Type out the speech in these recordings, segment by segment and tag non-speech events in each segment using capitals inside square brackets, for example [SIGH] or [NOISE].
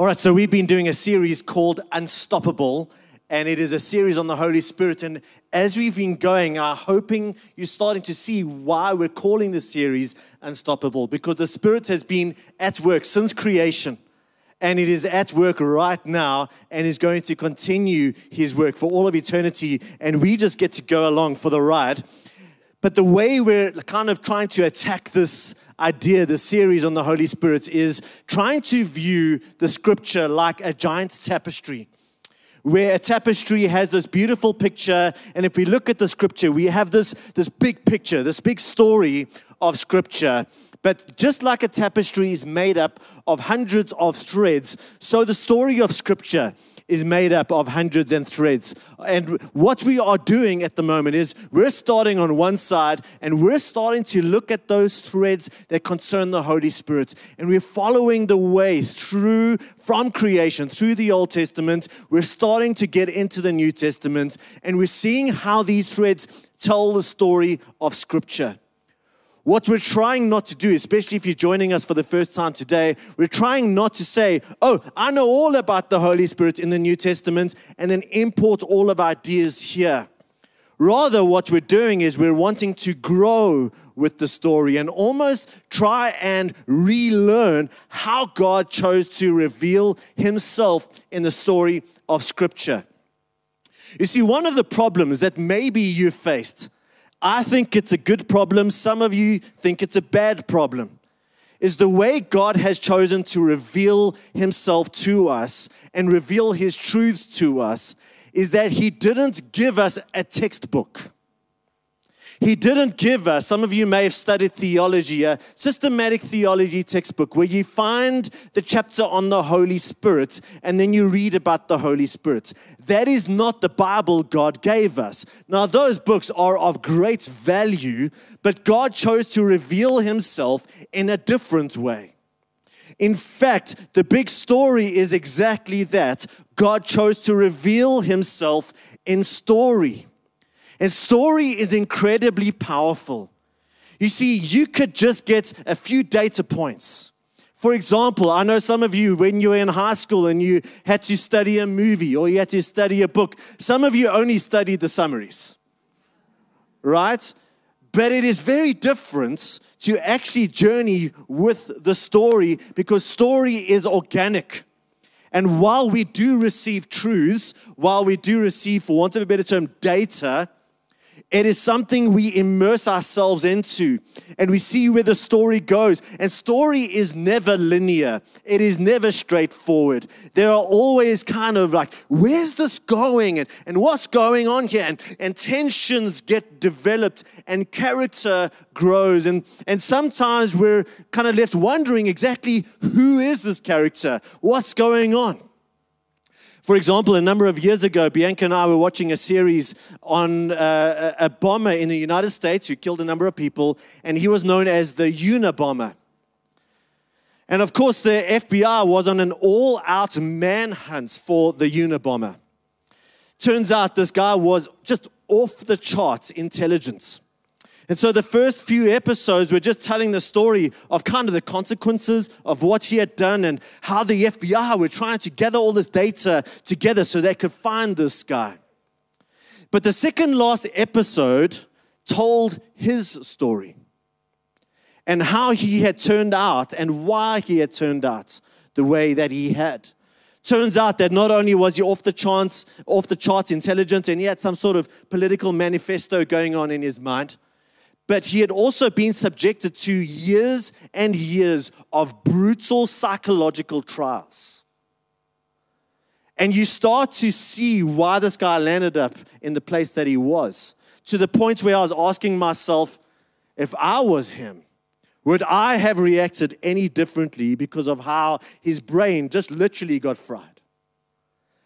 All right, so we've been doing a series called Unstoppable, and it is a series on the Holy Spirit. And as we've been going, I'm hoping you're starting to see why we're calling this series Unstoppable, because the Spirit has been at work since creation, and it is at work right now, and is going to continue His work for all of eternity. And we just get to go along for the ride. But the way we're kind of trying to attack this idea, the series on the Holy Spirit, is trying to view the scripture like a giant tapestry, where a tapestry has this beautiful picture. And if we look at the scripture, we have this, this big picture, this big story of scripture. But just like a tapestry is made up of hundreds of threads, so the story of scripture is made up of hundreds and threads. And what we are doing at the moment is we're starting on one side and we're starting to look at those threads that concern the Holy Spirit. And we're following the way through from creation, through the Old Testament. We're starting to get into the New Testament and we're seeing how these threads tell the story of Scripture. What we're trying not to do, especially if you're joining us for the first time today, we're trying not to say, oh, I know all about the Holy Spirit in the New Testament, and then import all of our ideas here. Rather, what we're doing is we're wanting to grow with the story and almost try and relearn how God chose to reveal Himself in the story of Scripture. You see, one of the problems that maybe you faced I think it's a good problem. Some of you think it's a bad problem. Is the way God has chosen to reveal Himself to us and reveal His truths to us is that He didn't give us a textbook. He didn't give us, some of you may have studied theology, a systematic theology textbook where you find the chapter on the Holy Spirit and then you read about the Holy Spirit. That is not the Bible God gave us. Now, those books are of great value, but God chose to reveal Himself in a different way. In fact, the big story is exactly that. God chose to reveal Himself in story. And story is incredibly powerful. You see, you could just get a few data points. For example, I know some of you, when you were in high school and you had to study a movie or you had to study a book, some of you only studied the summaries, right? But it is very different to actually journey with the story because story is organic. And while we do receive truths, while we do receive, for want of a better term, data, it is something we immerse ourselves into and we see where the story goes. And story is never linear, it is never straightforward. There are always kind of like, where's this going? And, and what's going on here? And, and tensions get developed and character grows. And, and sometimes we're kind of left wondering exactly who is this character? What's going on? For example, a number of years ago, Bianca and I were watching a series on uh, a bomber in the United States who killed a number of people, and he was known as the Unabomber. And of course, the FBI was on an all out manhunt for the Unabomber. Turns out this guy was just off the charts intelligence. And so the first few episodes were just telling the story of kind of the consequences of what he had done and how the FBI were trying to gather all this data together so they could find this guy. But the second last episode told his story and how he had turned out and why he had turned out the way that he had. Turns out that not only was he off the charts, off the charts intelligent and he had some sort of political manifesto going on in his mind, but he had also been subjected to years and years of brutal psychological trials. And you start to see why this guy landed up in the place that he was, to the point where I was asking myself, if I was him, would I have reacted any differently because of how his brain just literally got fried?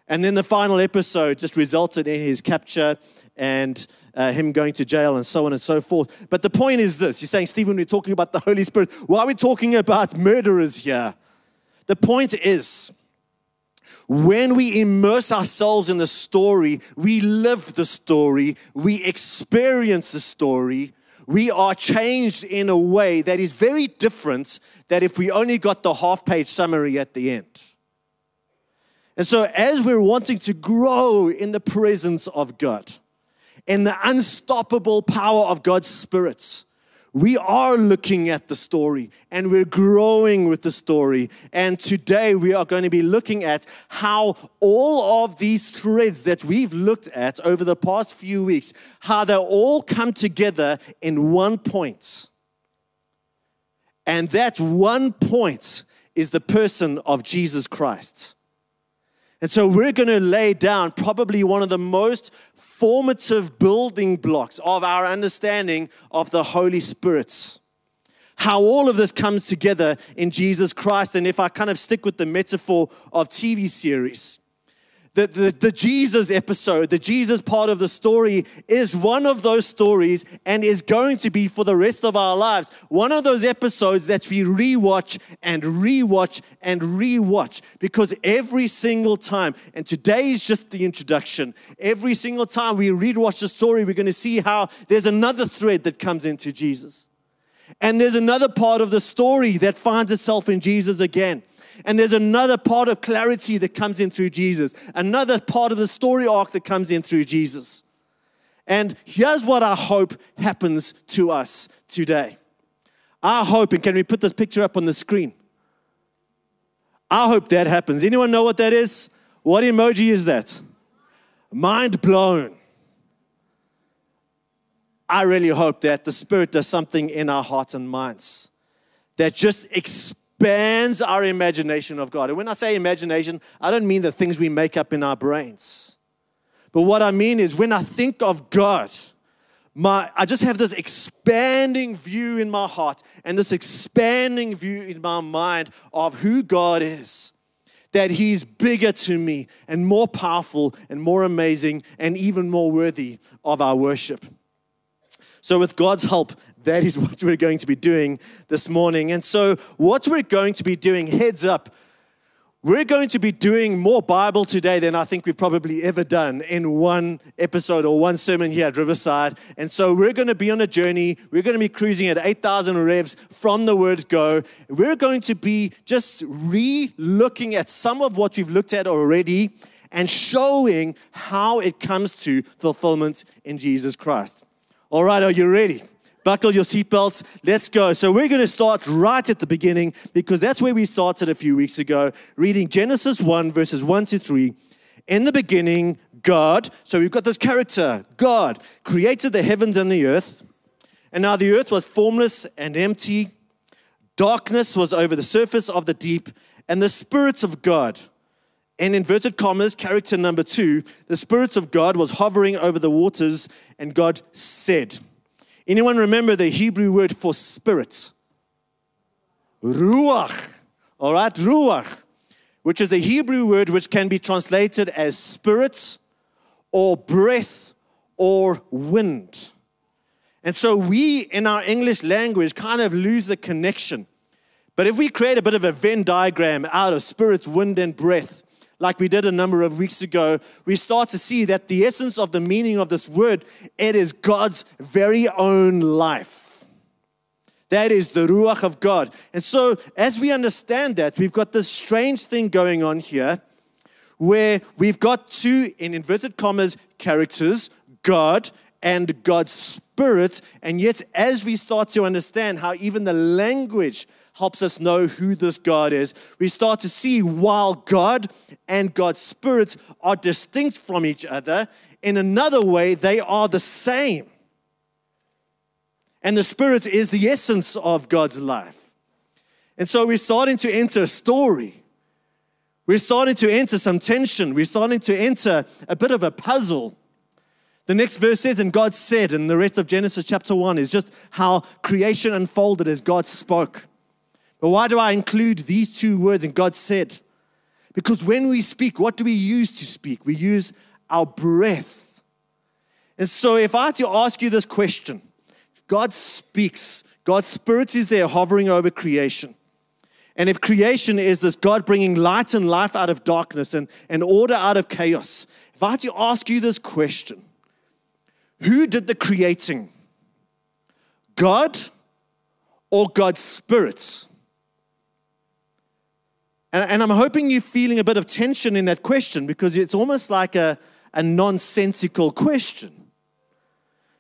And then the final episode just resulted in his capture and uh, him going to jail and so on and so forth. But the point is this you're saying, Stephen, we're talking about the Holy Spirit. Why are we talking about murderers here? The point is, when we immerse ourselves in the story, we live the story, we experience the story, we are changed in a way that is very different than if we only got the half page summary at the end. And so, as we're wanting to grow in the presence of God, in the unstoppable power of God's spirits, we are looking at the story and we're growing with the story. And today we are going to be looking at how all of these threads that we've looked at over the past few weeks, how they all come together in one point. And that one point is the person of Jesus Christ. And so we're going to lay down probably one of the most formative building blocks of our understanding of the Holy Spirit. How all of this comes together in Jesus Christ. And if I kind of stick with the metaphor of TV series, the, the, the, Jesus episode, the Jesus part of the story, is one of those stories and is going to be for the rest of our lives one of those episodes that we rewatch and rewatch and rewatch because every single time, and today is just the introduction, every single time we rewatch the story, we're going to see how there's another thread that comes into Jesus. And there's another part of the story that finds itself in Jesus again. And there's another part of clarity that comes in through Jesus, another part of the story arc that comes in through Jesus. And here's what I hope happens to us today. I hope, and can we put this picture up on the screen? I hope that happens. Anyone know what that is? What emoji is that? Mind blown. I really hope that the Spirit does something in our hearts and minds that just expands expands our imagination of God. And when I say imagination, I don't mean the things we make up in our brains. But what I mean is when I think of God, my, I just have this expanding view in my heart and this expanding view in my mind of who God is. That He's bigger to me and more powerful and more amazing and even more worthy of our worship. So, with God's help, that is [LAUGHS] what we're going to be doing this morning. And so, what we're going to be doing, heads up, we're going to be doing more Bible today than I think we've probably ever done in one episode or one sermon here at Riverside. And so we're going to be on a journey. We're going to be cruising at 8,000 revs from the word go. We're going to be just re looking at some of what we've looked at already and showing how it comes to fulfillment in Jesus Christ. All right, are you ready? Buckle your seatbelts. Let's go. So, we're going to start right at the beginning because that's where we started a few weeks ago, reading Genesis 1, verses 1 to 3. In the beginning, God, so we've got this character, God, created the heavens and the earth. And now the earth was formless and empty. Darkness was over the surface of the deep, and the spirits of God, in inverted commas, character number two, the spirits of God was hovering over the waters, and God said, Anyone remember the Hebrew word for spirit? Ruach. All right, ruach, which is a Hebrew word which can be translated as spirit or breath or wind. And so we in our English language kind of lose the connection. But if we create a bit of a Venn diagram out of spirit, wind, and breath, like we did a number of weeks ago, we start to see that the essence of the meaning of this word, it is God's very own life. That is the Ruach of God. And so, as we understand that, we've got this strange thing going on here where we've got two, in inverted commas, characters God and God's Spirit. And yet, as we start to understand how even the language helps us know who this God is. We start to see while God and God's spirits are distinct from each other, in another way, they are the same. And the spirit is the essence of God's life. And so we're starting to enter a story. We're starting to enter some tension. We're starting to enter a bit of a puzzle. The next verse says, And God said, and the rest of Genesis chapter 1 is just how creation unfolded as God spoke. But why do I include these two words? And God said, because when we speak, what do we use to speak? We use our breath. And so, if I had to ask you this question, God speaks, God's Spirit is there hovering over creation. And if creation is this God bringing light and life out of darkness and, and order out of chaos, if I had to ask you this question, who did the creating? God or God's Spirit? And, and I'm hoping you're feeling a bit of tension in that question because it's almost like a, a nonsensical question.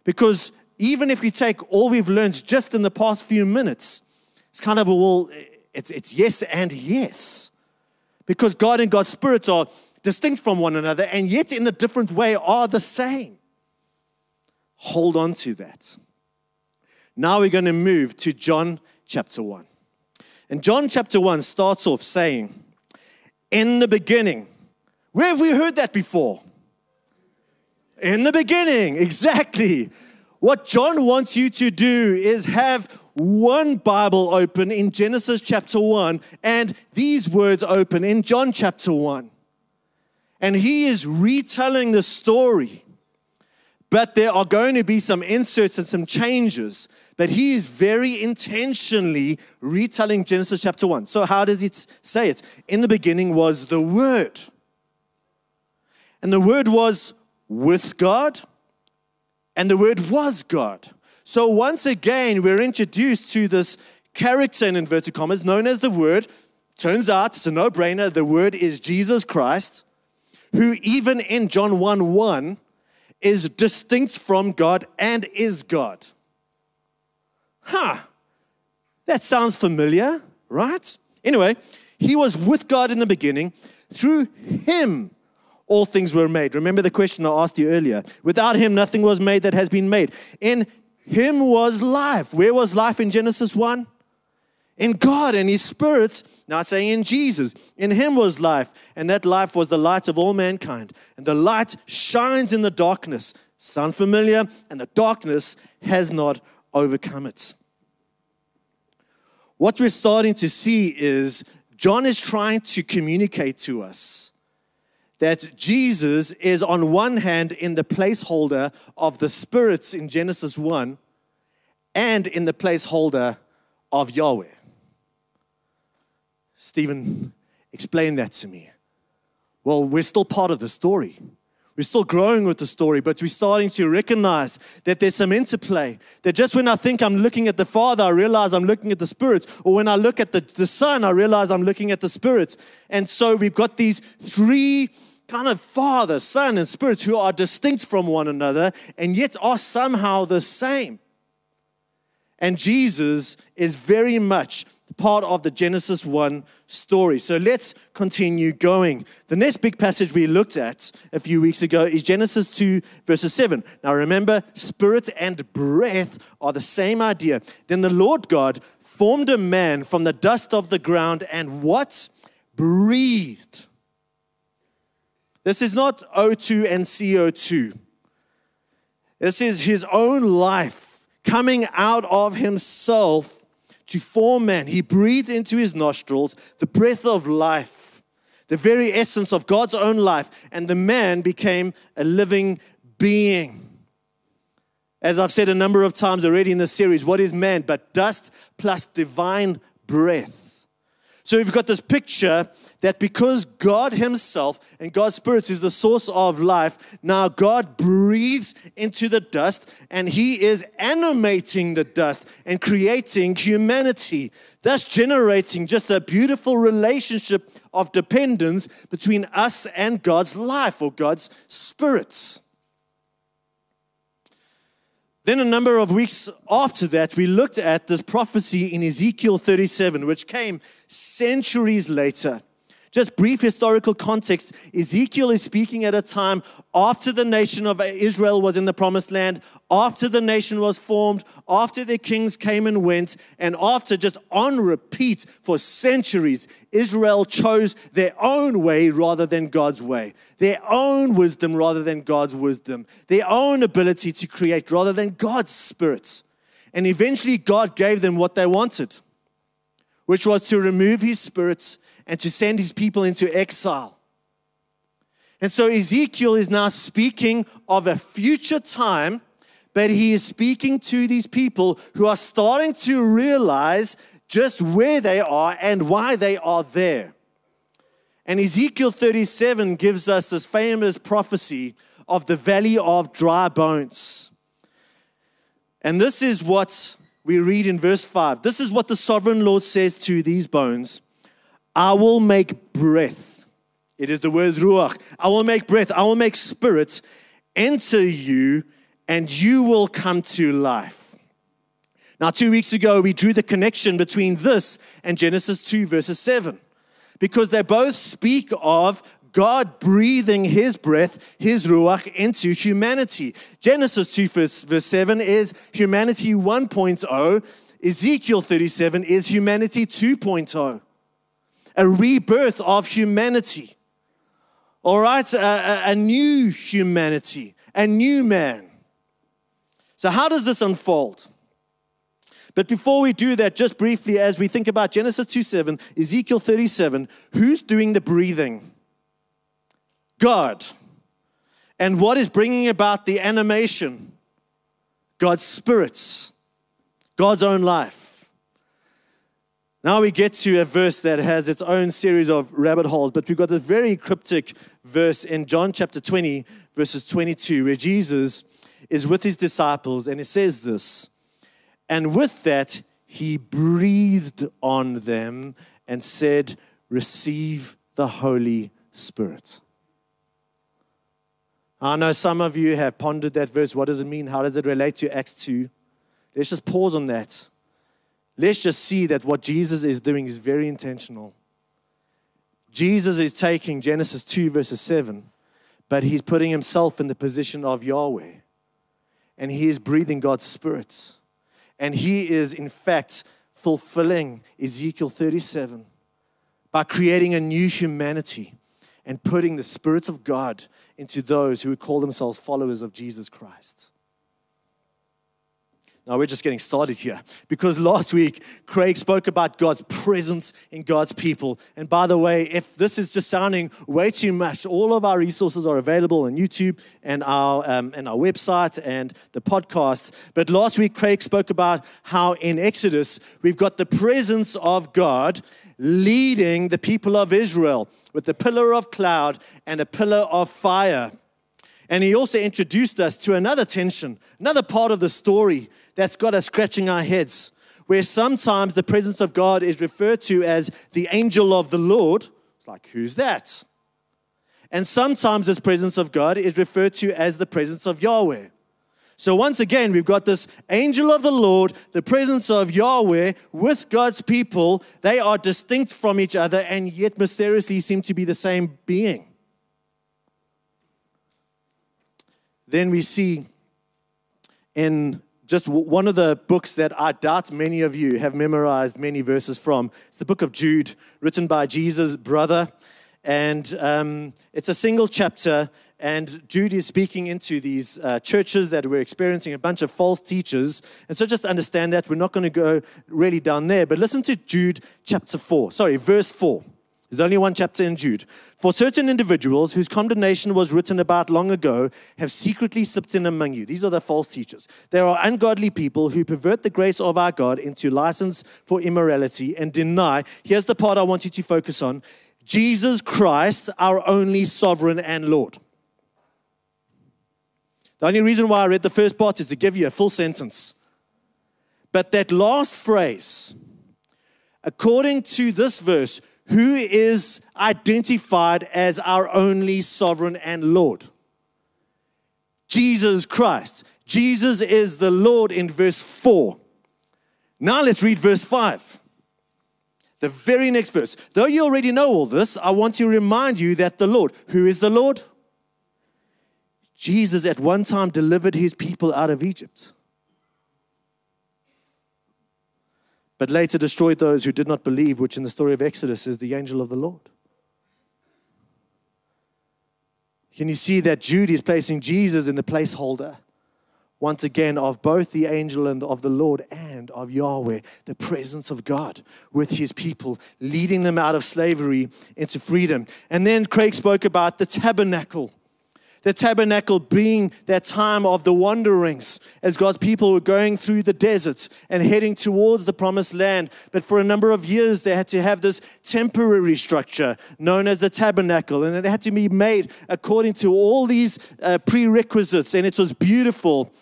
Because even if you take all we've learned just in the past few minutes, it's kind of a well, it's, it's yes and yes. Because God and God's Spirit are distinct from one another and yet in a different way are the same. Hold on to that. Now we're going to move to John chapter 1. And John chapter 1 starts off saying, In the beginning. Where have we heard that before? In the beginning, [LAUGHS] exactly. What John wants you to do is have one Bible open in Genesis chapter 1 and these words open in John chapter 1. And he is retelling the story. But there are going to be some inserts and some changes. But he is very intentionally retelling Genesis chapter 1. So, how does it say it? In the beginning was the Word. And the Word was with God and the Word was God. So once again, we're introduced to this character in inverted commas known as the Word. Turns out it's a no brainer. The Word is Jesus Christ, who, even in John 1 1, is distinct from God and is God. Huh. That sounds familiar, right? Anyway, he was with God in the beginning. Through him, all things were made. Remember the question I asked you earlier. Without him, nothing was made that has been made. In him was life. Where was life in Genesis 1? In God and His Spirit, not saying in Jesus. In Him was life, and that life was the light of all mankind. And the light shines in the darkness. Sound familiar? And the darkness has not overcome it. What we're starting to see is John is trying to communicate to us that Jesus is, on one hand, in the placeholder of the spirits in Genesis 1 and in the placeholder of Yahweh. Stephen, explain that to me. Well, we're still part of the story. We're still growing with the story, but we're starting to recognize that there's some interplay. That just when I think I'm looking at the Father, I realize I'm looking at the spirits. Or when I look at the, the Son, I realize I'm looking at the spirits. And so we've got these three kind of Father, Son, and spirits who are distinct from one another and yet are somehow the same. And Jesus is very much part of the Genesis 1 story. So let's continue going. The next big passage we looked at a few weeks ago is Genesis 2, verses 7. Now remember, spirit and breath are the same idea. Then the Lord God formed a man from the dust of the ground and what? Breathed this is not O2 and CO2. This is his own life coming out of himself to form man. He breathed into his nostrils the breath of life, the very essence of God's own life, and the man became a living being. As I've said a number of times already in this series, what is man but dust plus divine breath? So we've got this picture that because God Himself and God's Spirit is the source of life, now God breathes into the dust and He is animating the dust and creating humanity, thus generating just a beautiful relationship of dependence between us and God's life or God's spirits. Then, a number of weeks after that, we looked at this prophecy in Ezekiel 37, which came centuries later. Just brief historical context Ezekiel is speaking at a time after the nation of Israel was in the promised land, after the nation was formed, after their kings came and went, and after just on repeat for centuries, Israel chose their own way rather than God's way, their own wisdom rather than God's wisdom, their own ability to create rather than God's spirit. And eventually, God gave them what they wanted, which was to remove his spirits and to send his people into exile. And so Ezekiel is now speaking of a future time, but he is speaking to these people who are starting to realize just where they are and why they are there. And Ezekiel 37 gives us this famous prophecy of the valley of dry bones. And this is what we read in verse 5. This is what the sovereign Lord says to these bones I will make breath. It is the word ruach. I will make breath. I will make spirit enter you, and you will come to life. Now, two weeks ago, we drew the connection between this and Genesis 2, verses 7, because they both speak of God breathing his breath, his ruach, into humanity. Genesis 2, verse, verse 7 is humanity 1.0. Ezekiel 37 is humanity 2.0. A rebirth of humanity. All right, a, a, a new humanity, a new man. So, how does this unfold? But before we do that, just briefly, as we think about Genesis 2 7, Ezekiel 37, who's doing the breathing? God. And what is bringing about the animation? God's spirits, God's own life. Now we get to a verse that has its own series of rabbit holes, but we've got a very cryptic verse in John chapter 20, verses 22, where Jesus is with his disciples and he says this, and with that, he breathed on them and said, Receive the Holy Spirit. I know some of you have pondered that verse. What does it mean? How does it relate to Acts 2? Let's just pause on that. Let's just see that what Jesus is doing is very intentional. Jesus is taking Genesis 2, verses 7, but he's putting himself in the position of Yahweh. And he is breathing God's Spirit. And he is, in fact, fulfilling Ezekiel 37 by creating a new humanity and putting the spirits of God into those who would call themselves followers of Jesus Christ. Now, we're just getting started here because last week Craig spoke about God's presence in God's people. And by the way, if this is just sounding way too much, all of our resources are available on YouTube and our, um, and our website and the podcast. But last week, Craig spoke about how in Exodus we've got the presence of God leading the people of Israel with a pillar of cloud and a pillar of fire. And he also introduced us to another tension, another part of the story that's got us scratching our heads, where sometimes the presence of God is referred to as the angel of the Lord. It's like, who's that? And sometimes this presence of God is referred to as the presence of Yahweh. So once again, we've got this angel of the Lord, the presence of Yahweh with God's people. They are distinct from each other and yet mysteriously seem to be the same being. Then we see in just one of the books that I doubt many of you have memorized many verses from. It's the book of Jude, written by Jesus' brother. And um, it's a single chapter, and Jude is speaking into these uh, churches that were experiencing a bunch of false teachers. And so just understand that. We're not going to go really down there, but listen to Jude chapter 4, sorry, verse 4. There's only one chapter in Jude. For certain individuals whose condemnation was written about long ago have secretly slipped in among you. These are the false teachers. There are ungodly people who pervert the grace of our God into license for immorality and deny. Here's the part I want you to focus on Jesus Christ, our only sovereign and Lord. The only reason why I read the first part is to give you a full sentence. But that last phrase, according to this verse, who is identified as our only sovereign and Lord? Jesus Christ. Jesus is the Lord in verse 4. Now let's read verse 5. The very next verse. Though you already know all this, I want to remind you that the Lord, who is the Lord? Jesus at one time delivered his people out of Egypt. but later destroyed those who did not believe, which in the story of Exodus is the angel of the Lord. Can you see that Jude is placing Jesus in the placeholder, once again, of both the angel and of the Lord and of Yahweh, the presence of God with his people, leading them out of slavery into freedom. And then Craig spoke about the tabernacle the tabernacle being that time of the wanderings as God's people were going through the deserts and heading towards the promised land. But for a number of years, they had to have this temporary structure known as the tabernacle, and it had to be made according to all these uh, prerequisites, and it was beautiful.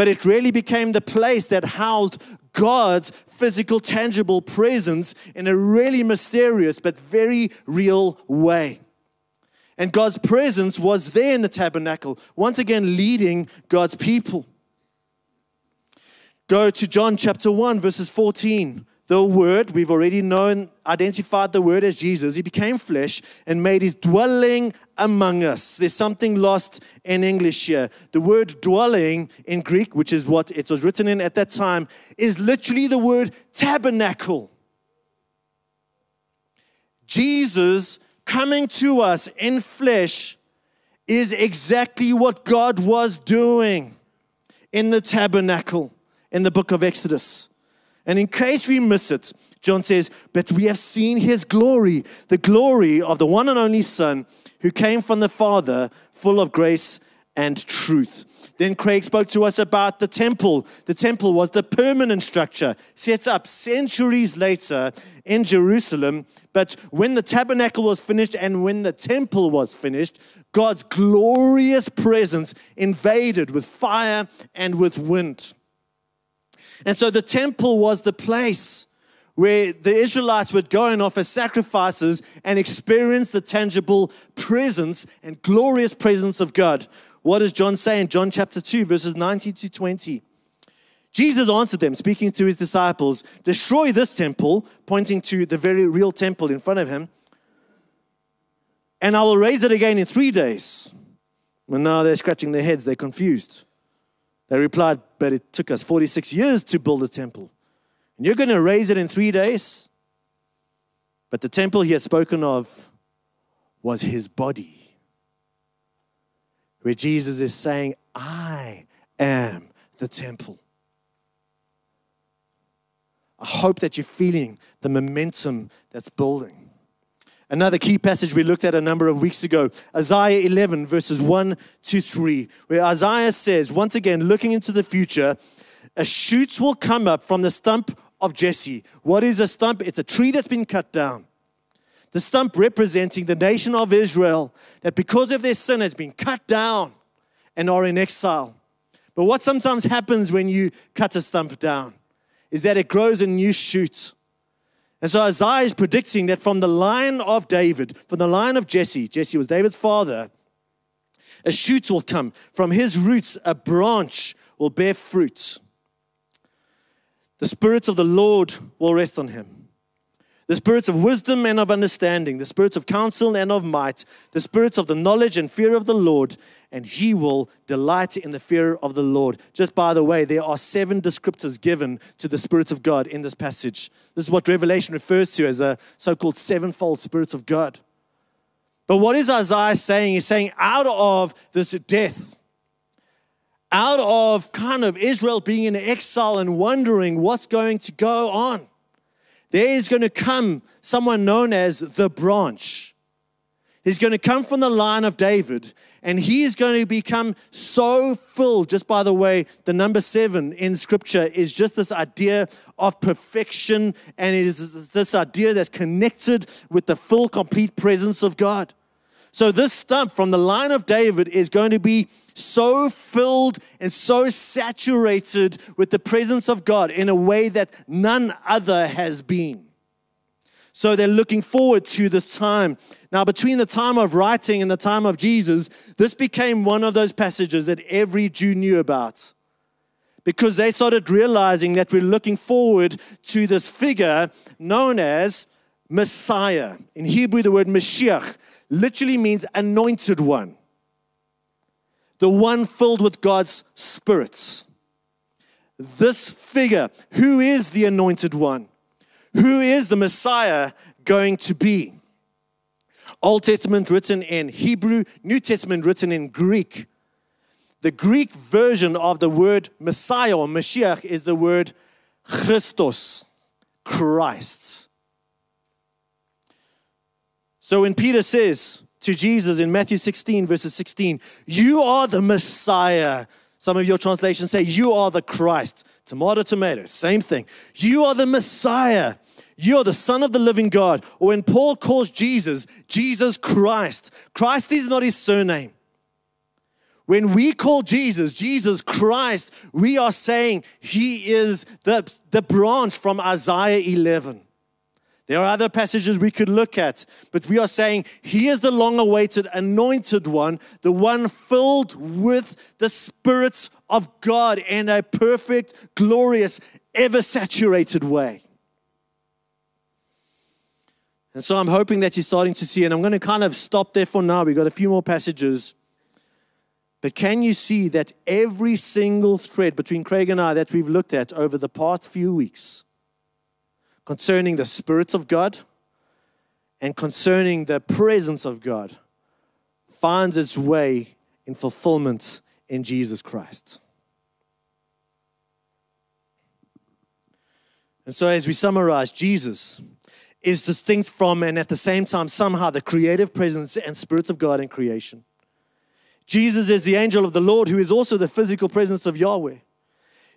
but it really became the place that housed God's physical, tangible presence in a really mysterious but very real way. And God's presence was there in the tabernacle, once again leading God's people. Go to John chapter 1, verses 14 the Word, we've already known, identified the Word as Jesus. He became flesh and made his dwelling among us. There's something lost in English here. The word dwelling in Greek, which is what it was written in at that time, is literally the word tabernacle. Jesus coming to us in flesh is exactly what God was doing in the tabernacle in the book of Exodus. And in case we miss it, John says, But we have seen his glory, the glory of the one and only Son who came from the Father, full of grace and truth. Then Craig spoke to us about the temple. The temple was the permanent structure set up centuries later in Jerusalem. But when the tabernacle was finished and when the temple was finished, God's glorious presence invaded with fire and with wind. And so the temple was the place where the Israelites would go and offer sacrifices and experience the tangible presence and glorious presence of God. What does John say in John chapter 2, verses 19 to 20? Jesus answered them, speaking to his disciples, Destroy this temple, pointing to the very real temple in front of him, and I will raise it again in three days. And now they're scratching their heads, they're confused. They replied, But it took us 46 years to build a temple. And you're going to raise it in three days? But the temple he had spoken of was his body, where Jesus is saying, I am the temple. I hope that you're feeling the momentum that's building. Another key passage we looked at a number of weeks ago, Isaiah 11, verses 1 to 3, where Isaiah says, once again, looking into the future, a shoot will come up from the stump of Jesse. What is a stump? It's a tree that's been cut down. The stump representing the nation of Israel that because of their sin has been cut down and are in exile. But what sometimes happens when you cut a stump down is that it grows a new shoot. And so Isaiah is predicting that from the line of David, from the line of Jesse, Jesse was David's father, a shoot will come. From his roots, a branch will bear fruit. The spirits of the Lord will rest on him the spirits of wisdom and of understanding, the spirits of counsel and of might, the spirits of the knowledge and fear of the Lord, and he will delight in the fear of the Lord. Just by the way, there are seven descriptors given to the spirits of God in this passage. This is what Revelation refers to as the so called sevenfold spirits of God. But what is Isaiah saying? He's saying, out of this death, out of kind of Israel being in exile and wondering what's going to go on there is going to come someone known as the branch. He's going to come from the line of David, and he is going to become so filled. Just by the way, the number seven in scripture is just this idea of perfection, and it is this idea that's connected with the full, complete presence of God. So, this stump from the line of David is going to be so filled and so saturated with the presence of God in a way that none other has been. So, they're looking forward to this time. Now, between the time of writing and the time of Jesus, this became one of those passages that every Jew knew about because they started realizing that we're looking forward to this figure known as Messiah. In Hebrew, the word Mashiach literally means anointed one, the one filled with God's spirits. This figure, who is the anointed one? Who is the Messiah going to be? Old Testament written in Hebrew, New Testament written in Greek. The Greek version of the word Messiah or Mashiach is the word Christos, Christ. So when Peter says to Jesus in Matthew 16, verses 16, You are the Messiah. Some of your translations say, You are the Christ. Tomato, tomato, same thing. You are the Messiah. You are the Son of the living God. Or when Paul calls Jesus, Jesus Christ, Christ is not his surname. When we call Jesus, Jesus Christ, we are saying he is the, the branch from Isaiah 11. There are other passages we could look at, but we are saying he is the long awaited anointed one, the one filled with the spirits of God in a perfect, glorious, ever saturated way. And so I'm hoping that you're starting to see, and I'm going to kind of stop there for now. We've got a few more passages. But can you see that every single thread between Craig and I that we've looked at over the past few weeks concerning the spirits of God and concerning the presence of God finds its way in fulfillment in Jesus Christ? And so, as we summarize, Jesus is distinct from and at the same time somehow the creative presence and spirits of God in creation. Jesus is the angel of the Lord who is also the physical presence of Yahweh.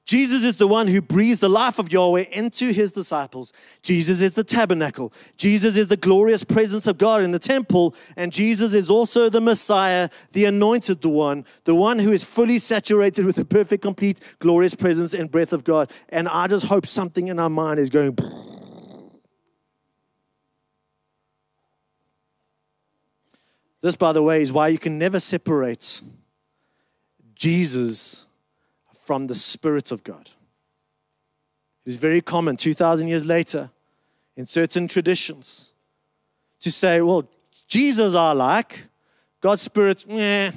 Jesus is the one who breathes the life of Yahweh into his disciples. Jesus is the tabernacle. Jesus is the glorious presence of God in the temple. And Jesus is also the Messiah, the anointed the one, the one who is fully saturated with the perfect, complete, glorious presence and breath of God. And I just hope something in our mind is going. This, by the way, is why you can never separate Jesus from the Spirit of God. It is very common 2,000 years later in certain traditions to say, well, Jesus are like, God's Spirit, eh.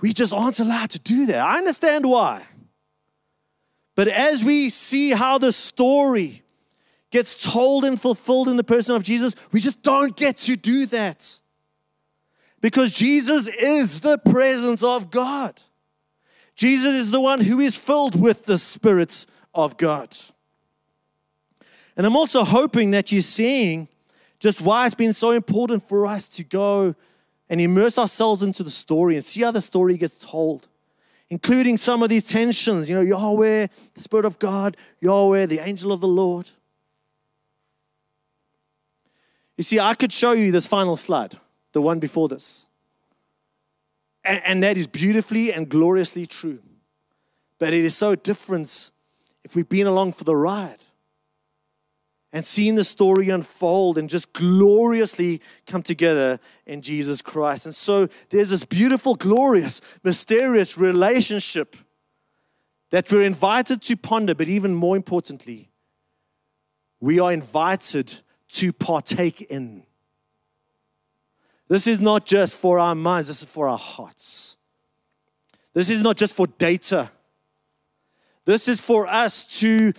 We just aren't allowed to do that. I understand why. But as we see how the story gets told and fulfilled in the person of Jesus, we just don't get to do that. Because Jesus is the presence of God. Jesus is the one who is filled with the spirits of God. And I'm also hoping that you're seeing just why it's been so important for us to go and immerse ourselves into the story and see how the story gets told, including some of these tensions. You know, Yahweh, the Spirit of God, Yahweh, the angel of the Lord. You see, I could show you this final slide, the one before this. And, and that is beautifully and gloriously true. But it is so different if we've been along for the ride and seen the story unfold and just gloriously come together in Jesus Christ. And so there's this beautiful, glorious, mysterious relationship that we're invited to ponder, but even more importantly, we are invited to partake in. This is not just for our minds, this is for our hearts. This is not just for data. This is for us to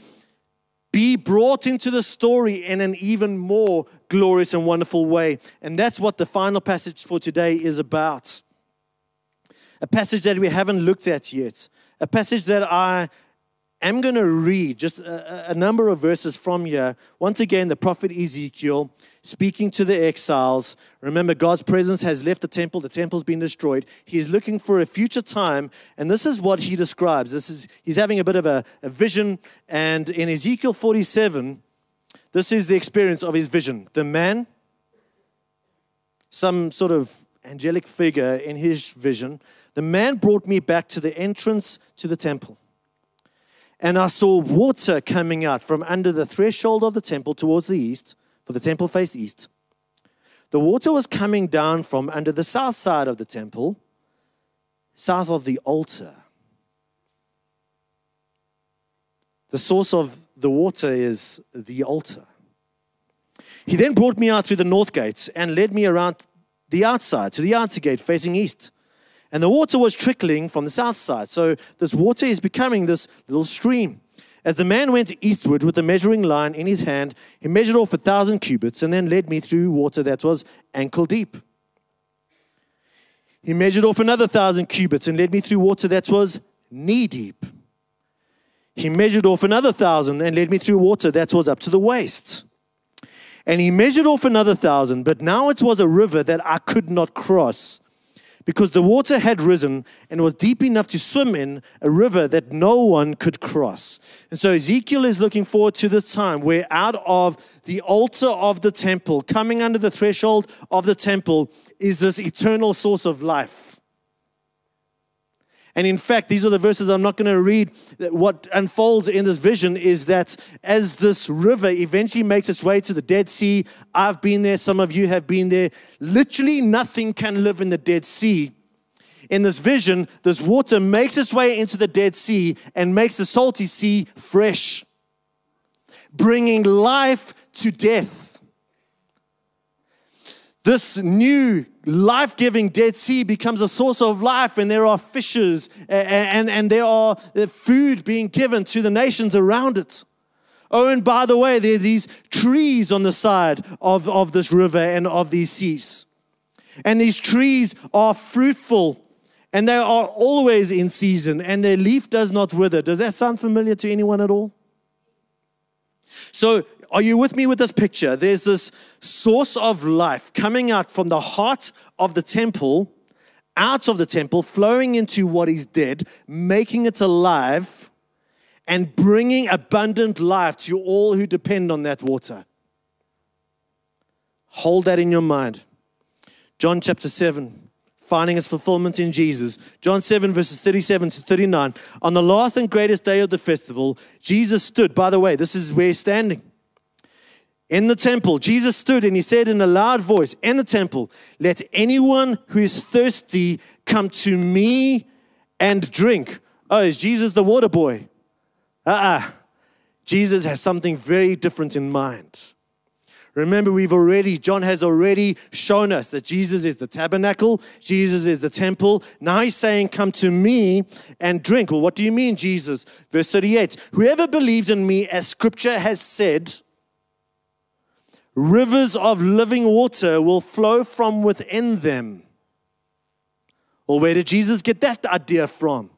be brought into the story in an even more glorious and wonderful way. And that's what the final passage for today is about. A passage that we haven't looked at yet. A passage that I am going to read just a, a, number of verses from here. Once again, the prophet Ezekiel speaking to the exiles. Remember, God's presence has left the temple, the temple's been destroyed. He's looking for a future time, and this is what he describes. This is he's having a bit of a, a vision, and in Ezekiel 47, this is the experience of his vision. The man, some sort of angelic figure in his vision, the man brought me back to the entrance to the temple. And I saw water coming out from under the threshold of the temple towards the east, for the temple faced east. The water was coming down from under the south side of the temple, south of the altar. The source of the water is the altar. He then brought me out through the north gates and led me around the outside to the outer gate facing east. And the water was trickling from the south side. So this water is becoming this little stream. As the man went eastward with the measuring line in his hand, he measured off a thousand cubits and then led me through water that was ankle deep. He measured off another thousand cubits and led me through water that was knee deep. He measured off another thousand and led me through water that was up to the waist. And he measured off another thousand, but now it was a river that I could not cross because the water had risen and was deep enough to swim in a river that no one could cross. And so Ezekiel is looking forward to the time where out of the altar of the temple, coming under the threshold of the temple, is this eternal source of life. And in fact, these are the verses I'm not going to read. What unfolds in this vision is that as this river eventually makes its way to the Dead Sea, I've been there, some of you have been there. Literally, nothing can live in the Dead Sea. In this vision, this water makes its way into the Dead Sea and makes the salty sea fresh, bringing life to death. This new life giving Dead Sea becomes a source of life, and there are fishes and, and, and there are uh, food being given to the nations around it. Oh, and by the way, there are these trees on the side of, of this river and of these seas. And these trees are fruitful and they are always in season and their leaf does not wither. Does that sound familiar to anyone at all? So are you with me with this picture? There's this source of life coming out from the heart of the temple, out of the temple, flowing into what is dead, making it alive, and bringing abundant life to all who depend on that water. Hold that in your mind. John chapter 7, finding its fulfillment in Jesus. John 7, verses 37 to 39. On the last and greatest day of the festival, Jesus stood. By the way, this is where he's standing in the temple, Jesus stood and he said in a loud voice, In the temple, let anyone who is thirsty come to me and drink. Oh, is Jesus the water boy? Uh uh-uh. uh Jesus has something very different in mind. Remember, we've already, John has already shown us that Jesus is the tabernacle, Jesus is the temple. Now he's saying, Come to me and drink. Well, what do you mean, Jesus? Verse 38 Whoever believes in me, as scripture has said, Rivers of living water will flow from within them. Well, where did Jesus get that idea from?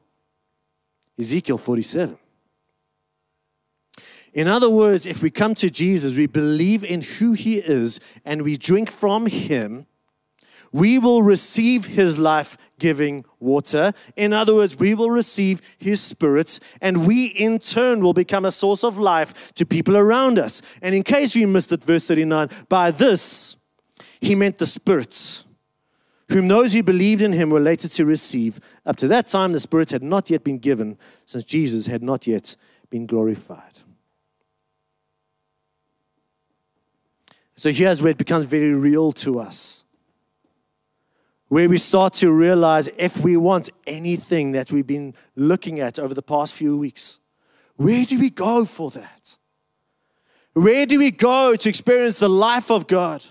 Ezekiel 47. In other words, if we come to Jesus, we believe in who he is, and we drink from him, we will receive his life giving water. In other words, we will receive his spirit, and we in turn will become a source of life to people around us. And in case you missed it, verse 39, by this he meant the spirits, whom those who believed in him were later to receive. Up to that time, the spirits had not yet been given, since Jesus had not yet been glorified. So here's where it becomes very real to us where we start to realize if we want anything that we've been looking at over the past few weeks, where do we go for that? Where do we go to experience the life of God?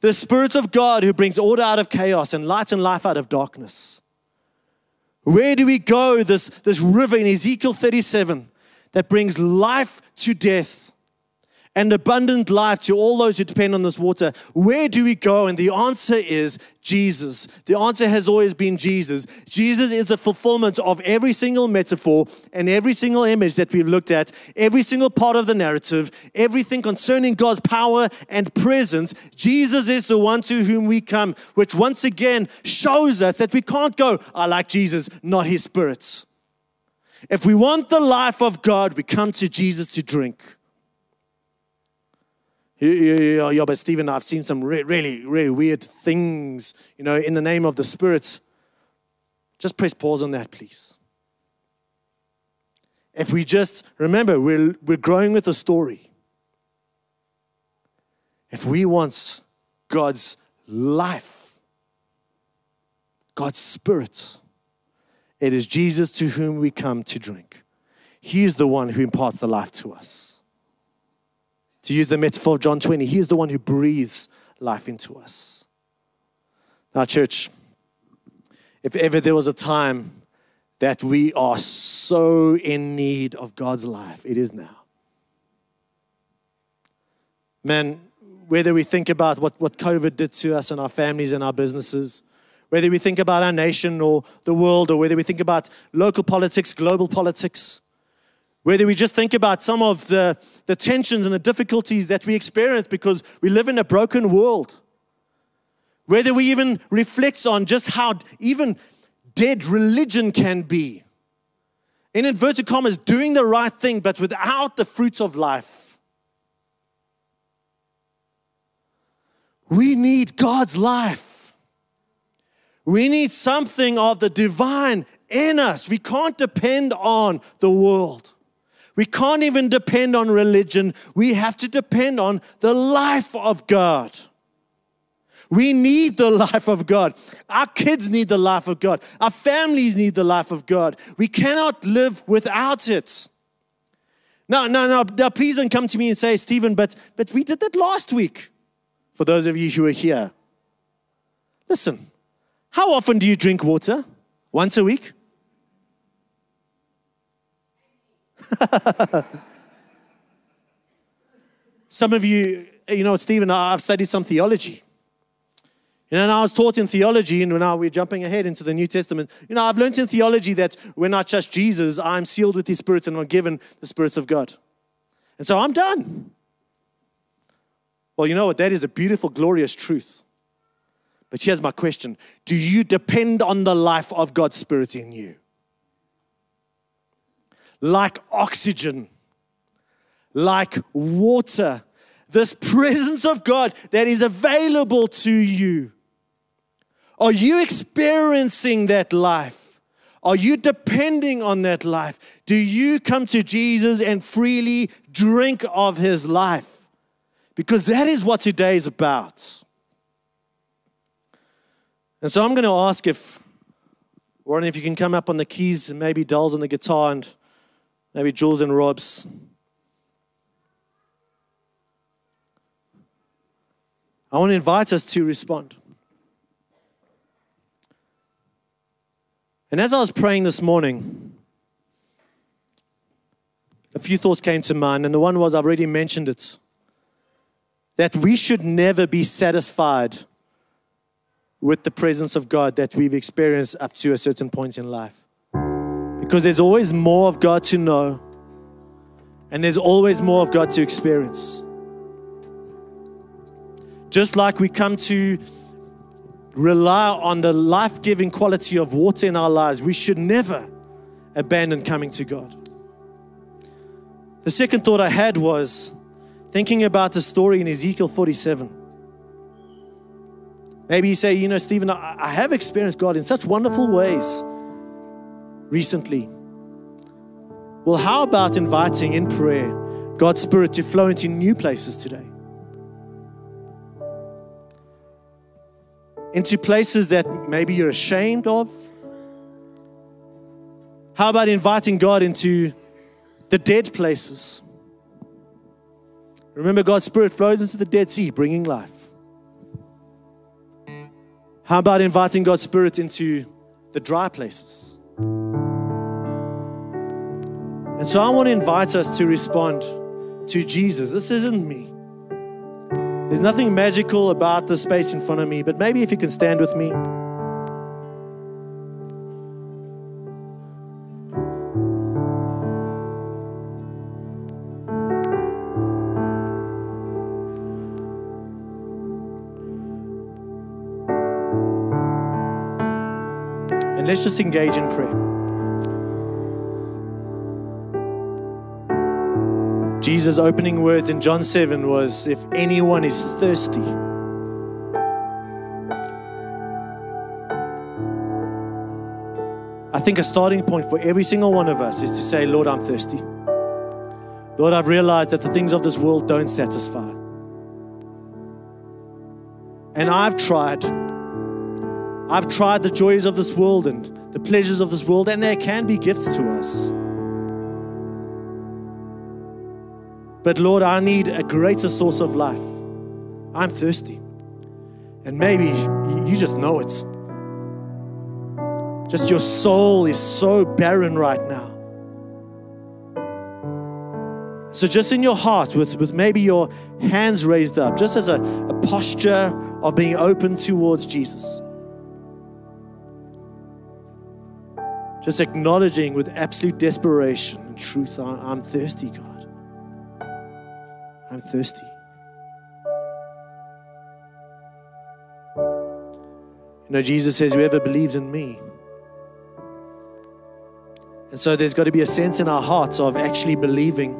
The Spirit of God who brings order out of chaos and light and life out of darkness. Where do we go? This, this river in Ezekiel 37 that brings life to death and abundant life to all those who depend on this water. Where do we go? And the answer is Jesus. The answer has always been Jesus. Jesus is the fulfillment of every single metaphor and every single image that we've looked at, every single part of the narrative, everything concerning God's power and presence. Jesus is the one to whom we come, which once again shows us that we can't go, I like Jesus, not his spirits. If we want the life of God, we come to Jesus to drink. Yeah, yeah, but Stephen, I've seen some re- really, really weird things, you know, in the name of the Spirit. Just press pause on that, please. If we just remember, we're, we're growing with the story. If we want God's life, God's Spirit, it is Jesus to whom we come to drink. He is the one who imparts the life to us. To use the metaphor of John 20, He is the one who breathes life into us. Now, church, if ever there was a time that we are so in need of God's life, it is now. Man, whether we think about what, what COVID did to us and our families and our businesses, whether we think about our nation or the world, or whether we think about local politics, global politics, whether we just think about some of the, the tensions and the difficulties that we experience because we live in a broken world. Whether we even reflect on just how even dead religion can be. In inverted commas, doing the right thing, but without the fruits of life. We need God's life. We need something of the divine in us. We can't depend on the world. We can't even depend on religion. We have to depend on the life of God. We need the life of God. Our kids need the life of God. Our families need the life of God. We cannot live without it. No, no, no. Now, please don't come to me and say, Stephen, but, but we did that last week. For those of you who are here, listen, how often do you drink water? Once a week? [LAUGHS] some of you, you know, Stephen, I've studied some theology. You know, and I was taught in theology, and now we're jumping ahead into the New Testament. You know, I've learned in theology that when I trust Jesus, I'm sealed with His Spirit and I'm given the spirits of God. And so I'm done. Well, you know what? That is a beautiful, glorious truth. But here's my question Do you depend on the life of God's Spirit in you? Like oxygen, like water, this presence of God that is available to you. Are you experiencing that life? Are you depending on that life? Do you come to Jesus and freely drink of his life? Because that is what today is about. And so I'm going to ask if, Warren, if you can come up on the keys and maybe Dolls on the guitar and maybe Jules and Rob's. I want to invite us to respond. And as I was praying this morning, a few thoughts came to mind, and the one was I've already mentioned it that we should never be satisfied with the presence of God that we've experienced up to a certain point in life. Because there's always more of God to know, and there's always more of God to experience. Just like we come to rely on the life giving quality of water in our lives, we should never abandon coming to God. The second thought I had was thinking about the story in Ezekiel 47. Maybe you say, you know, Stephen, I have experienced God in such wonderful ways recently. Well, how about inviting in prayer God's Spirit to flow into new places today? into places that maybe you're ashamed of? How about inviting God into the dead places? Remember, God's Spirit flows into the Dead Sea, bringing life. How about inviting God's Spirit into the dry places? And so I want to invite us to respond to Jesus. This isn't me. There's nothing magical about the space in front of me, but maybe if you can stand with me. And let's just engage in prayer. Jesus' opening words in John 7 was If anyone is thirsty, I think a starting point for every single one of us is to say, Lord, I'm thirsty. Lord, I've realized that the things of this world don't satisfy. And I've tried. I've tried the joys of this world and the pleasures of this world, and there can be gifts to us. But Lord, I need a greater source of life. I'm thirsty. And maybe you just know it. Just your soul is so barren right now. So, just in your heart, with, with maybe your hands raised up, just as a, a posture of being open towards Jesus. Just acknowledging with absolute desperation and truth, I'm thirsty, God. I'm thirsty. You know, Jesus says, Whoever believes in me. And so there's got to be a sense in our hearts of actually believing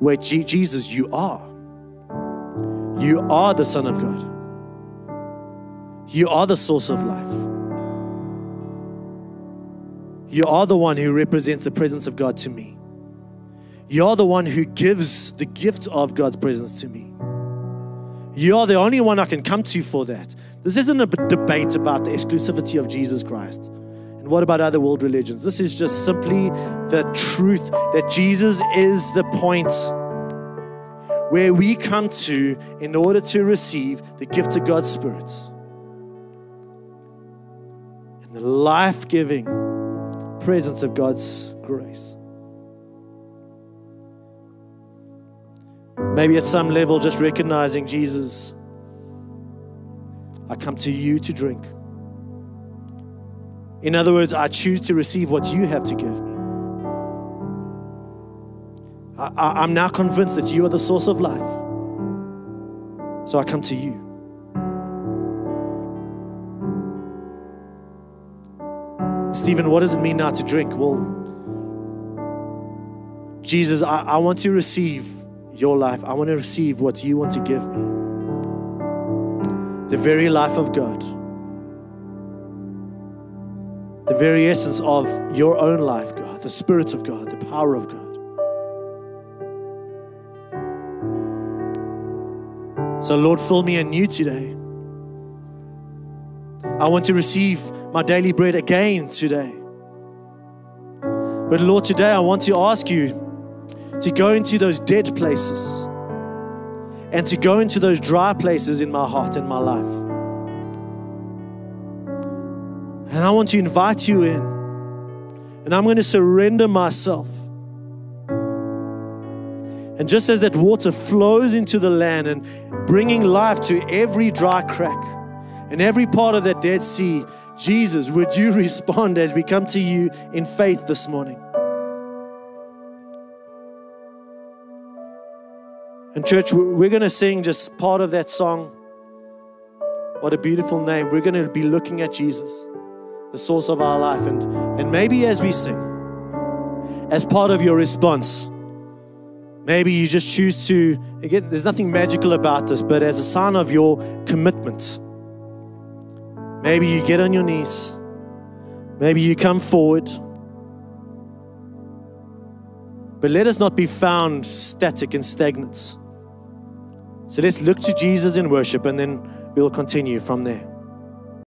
where G- Jesus, you are. You are the Son of God. You are the source of life. You are the one who represents the presence of God to me. You are the one who gives the gift of God's presence to me. You are the only one I can come to for that. This isn't a debate about the exclusivity of Jesus Christ. And what about other world religions? This is just simply the truth that Jesus is the point where we come to in order to receive the gift of God's Spirit and the life giving presence of God's grace. Maybe at some level, just recognizing Jesus, I come to you to drink. In other words, I choose to receive what you have to give me. I, am now convinced that you are the source of life. So I come to you. Stephen, what does it mean now to drink? Well, Jesus, I, I want to receive your life. I want to receive what you want to give me. The very life of God. The very essence of your own life, God. The Spirit of God, the power of God. So, Lord, fill me anew today. I want to receive my daily bread again today. But, Lord, today I want to ask you to go into those dead places and to go into those dry places in my heart and my life. And I want to invite you in. And I'm going to surrender myself. And just as that water flows into the land and bringing life to every dry crack and every part of that Dead Sea, Jesus, would you [LAUGHS] respond as we come to you in faith this morning? And, church, we're going to sing just part of that song. What a beautiful name. We're going to be looking at Jesus, the source of our life. And, and maybe as we sing, as part of your response, maybe you just choose to, again, there's nothing magical about this, but as a sign of your commitment, maybe you get on your knees, maybe you come forward. But let us not be found static and stagnant. So let's look to Jesus in worship and then we'll continue from there.